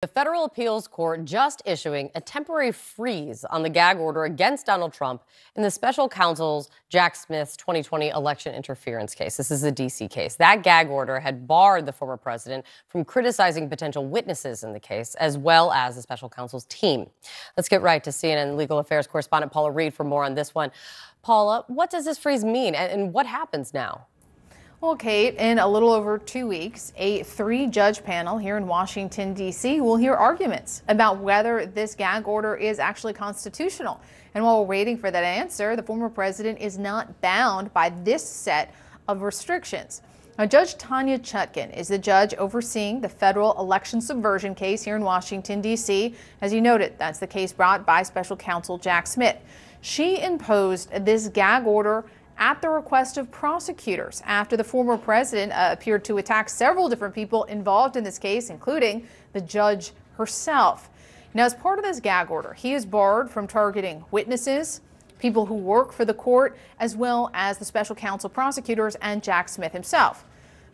The federal appeals court just issuing a temporary freeze on the gag order against Donald Trump in the special counsel's Jack Smith's 2020 election interference case. This is a D.C. case. That gag order had barred the former president from criticizing potential witnesses in the case, as well as the special counsel's team. Let's get right to CNN legal affairs correspondent Paula Reid for more on this one. Paula, what does this freeze mean and what happens now? Well, Kate, in a little over two weeks, a three judge panel here in Washington, D.C. will hear arguments about whether this gag order is actually constitutional. And while we're waiting for that answer, the former president is not bound by this set of restrictions. Now, Judge Tanya Chutkan is the judge overseeing the federal election subversion case here in Washington, D.C. As you noted, that's the case brought by special counsel Jack Smith. She imposed this gag order at the request of prosecutors after the former president uh, appeared to attack several different people involved in this case, including the judge herself. Now, as part of this gag order, he is barred from targeting witnesses, people who work for the court, as well as the special counsel prosecutors and Jack Smith himself.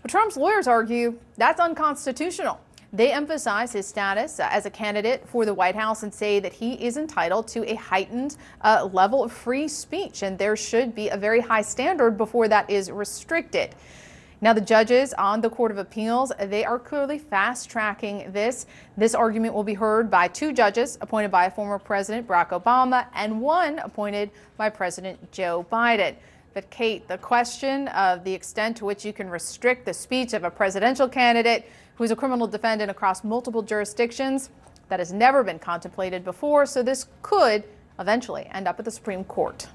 But Trump's lawyers argue that's unconstitutional. They emphasize his status uh, as a candidate for the White House and say that he is entitled to a heightened uh, level of free speech, and there should be a very high standard before that is restricted. Now, the judges on the Court of Appeals, they are clearly fast tracking this. This argument will be heard by two judges appointed by former President Barack Obama and one appointed by President Joe Biden. But, Kate, the question of the extent to which you can restrict the speech of a presidential candidate who's a criminal defendant across multiple jurisdictions. That has never been contemplated before, so this could eventually end up at the Supreme Court.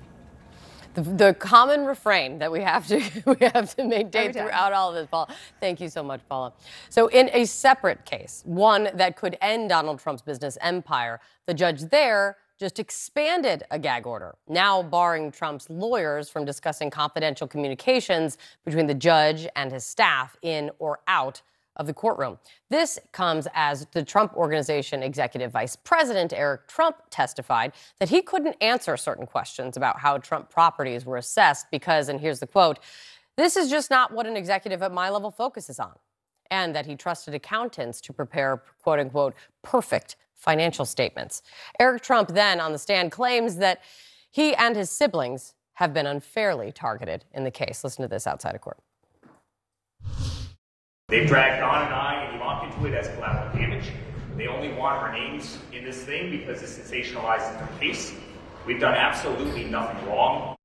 The, the, common refrain that we have to we have to maintain throughout all of this, Paula. Thank you so much, Paula. So, in a separate case, one that could end Donald Trump's business empire, the judge there just expanded a gag order, now barring Trump's lawyers from discussing confidential communications between the judge and his staff in or out of the courtroom. This comes as the Trump Organization Executive Vice President Eric Trump testified that he couldn't answer certain questions about how Trump properties were assessed because, and here's the quote, this is just not what an executive at my level focuses on. And that he trusted accountants to prepare, quote unquote, perfect financial statements. Eric Trump then on the stand claims that he and his siblings have been unfairly targeted in the case. Listen to this outside of court. They've dragged Don and I and Ivanka into it as collateral damage. They only want our names in this thing because it sensationalizes their case. We've done absolutely nothing wrong.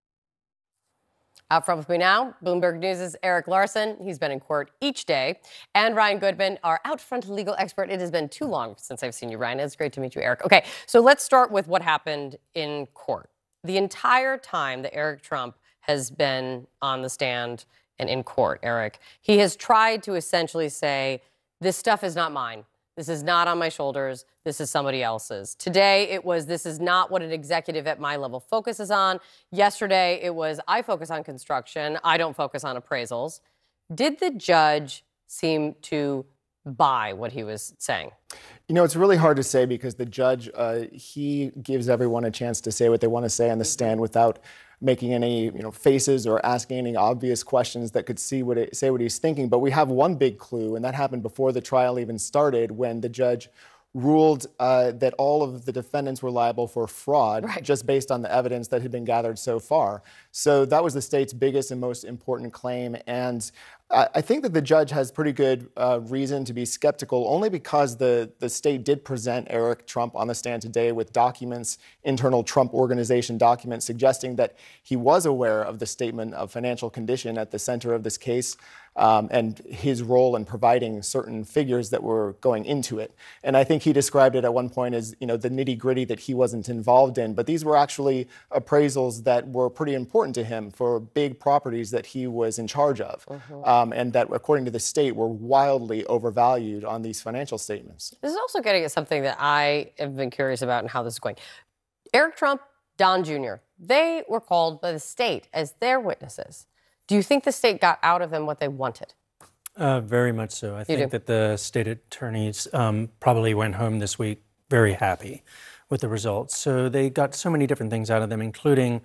Out front with me now, Bloomberg News' Erik Larson. He's been in court each day. And Ryan Goodman, our out front legal expert. It has been too long since I've seen you, Ryan. It's great to meet you, Erik. Okay, so let's start with what happened in court. The entire time that Eric Trump has been on the stand and in court, Erik. He has tried to essentially say, this stuff is not mine. This is not on my shoulders. This is somebody else's. Today, it was this is not what an executive at my level focuses on. Yesterday, it was I focus on construction. I don't focus on appraisals. Did the judge seem to buy what he was saying? You know, it's really hard to say because the judge, uh, he gives everyone a chance to say what they want to say on the stand without making any you know faces or asking any obvious questions that could see what it, say what he's thinking. But we have one big clue, and that happened before the trial even started, when the judge ruled uh, that all of the defendants were liable for fraud right. just based on the evidence that had been gathered so far. So that was the state's biggest and most important claim. And I think that the judge has pretty good uh, reason to be skeptical, only because the, the state did present Eric Trump on the stand today with documents, internal Trump organization documents, suggesting that he was aware of the statement of financial condition at the center of this case um, and his role in providing certain figures that were going into it. And I think he described it at one point as you know the nitty gritty that he wasn't involved in, but these were actually appraisals that were pretty important to him for big properties that he was in charge of, mm-hmm. um, and that according to the state were wildly overvalued on these financial statements. This is also getting at something that I have been curious about and how this is going. Eric Trump, Don Jr. They were called by the state as their witnesses. Do you think the state got out of them what they wanted? Uh, very much so. I you think do? that the state attorneys um, probably went home this week very happy with the results. So they got so many different things out of them, including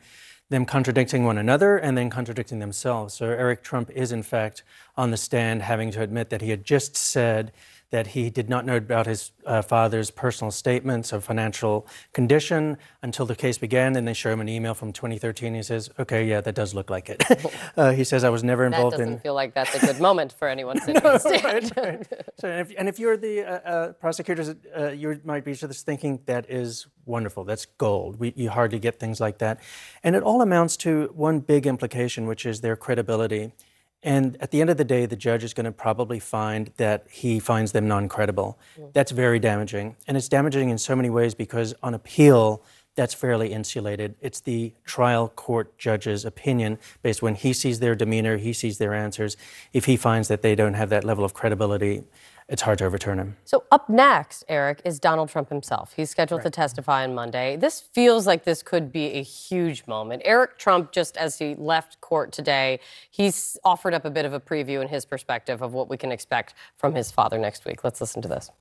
them contradicting one another and then contradicting themselves. So Eric Trump is, in fact, on the stand having to admit that he had just said that he did not know about his uh, father's personal statements of financial condition until the case began. And they show him an email from 2013. He says, "Okay, yeah, that does look like it." uh, he says, "I was never involved in that doesn't in." feel like that's a good moment for anyone sitting no, right, right. So, and if, and if you're the uh, uh, prosecutors, uh, you might be just thinking that is wonderful. That's gold. We, you hardly get things like that, and it all amounts to one big implication, which is their credibility. And at the end of the day, the judge is going to probably find that he finds them non credible. Mm. That's very damaging. And it's damaging in so many ways because on appeal, that's fairly insulated. It's the trial court judge's opinion based when he sees their demeanor, he sees their answers. If he finds that they don't have that level of credibility, it's hard to overturn him. So up next, Erik, is Donald Trump himself. He's scheduled right. to testify on Monday. This feels like this could be a huge moment. Eric Trump, just as he left court today, he's offered up a bit of a preview in his perspective of what we can expect from his father next week. Let's listen to this.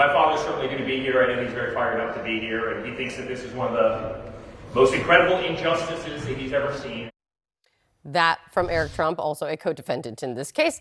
My father's certainly going to be here. I know he's very fired up to be here, and he thinks that this is one of the most incredible injustices that he's ever seen. That from Eric Trump, also a co defendant in this case.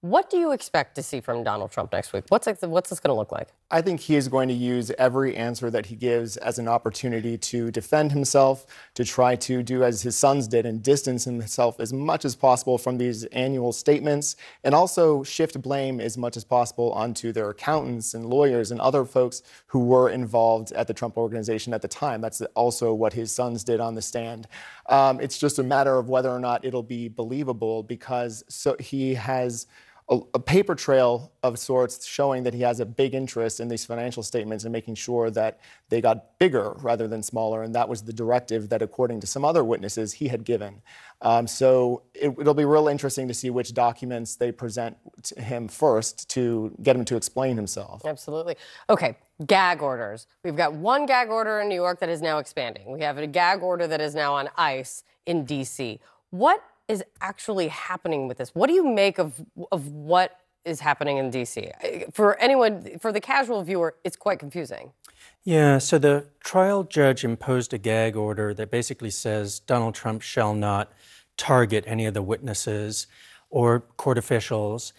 What do you expect to see from Donald Trump next week? What's, what's this going to look like? I think he is going to use every answer that he gives as an opportunity to defend himself, to try to do as his sons did and distance himself as much as possible from these annual statements, and also shift blame as much as possible onto their accountants and lawyers and other folks who were involved at the Trump organization at the time. That's also what his sons did on the stand. Um, it's just a matter of whether or not it'll be believable because so he has a, a, paper trail of sorts showing that he has a big interest in these financial statements and making sure that they got bigger rather than smaller. And that was the directive that, according to some other witnesses, he had given. Um, so it, will be real interesting to see which documents they present him first to get him to explain himself. Absolutely. Okay, gag orders. We've got one gag order in New York that is now expanding. We have a gag order that is now on ice in D.C. What is actually happening with this? What do you make of of what is happening in DC? For anyone, for the casual viewer, it's quite confusing. Yeah, so the trial judge imposed a gag order that basically says Donald Trump shall not target any of the witnesses or court officials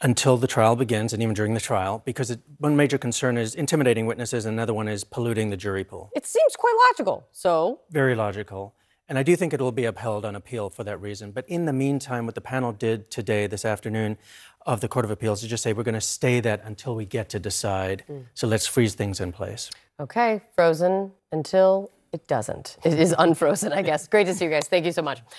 until the trial begins and even during the trial, because it, one major concern is intimidating witnesses, and another one is polluting the jury pool. It seems quite logical. So very logical. And I do think it will be upheld on appeal for that reason. But in the meantime, what the panel did today, this afternoon, of the Court of Appeals is just say we're going to stay that until we get to decide. Mm. So let's freeze things in place. Okay, frozen until it doesn't. It is unfrozen, I guess. Great to see you guys. Thank you so much.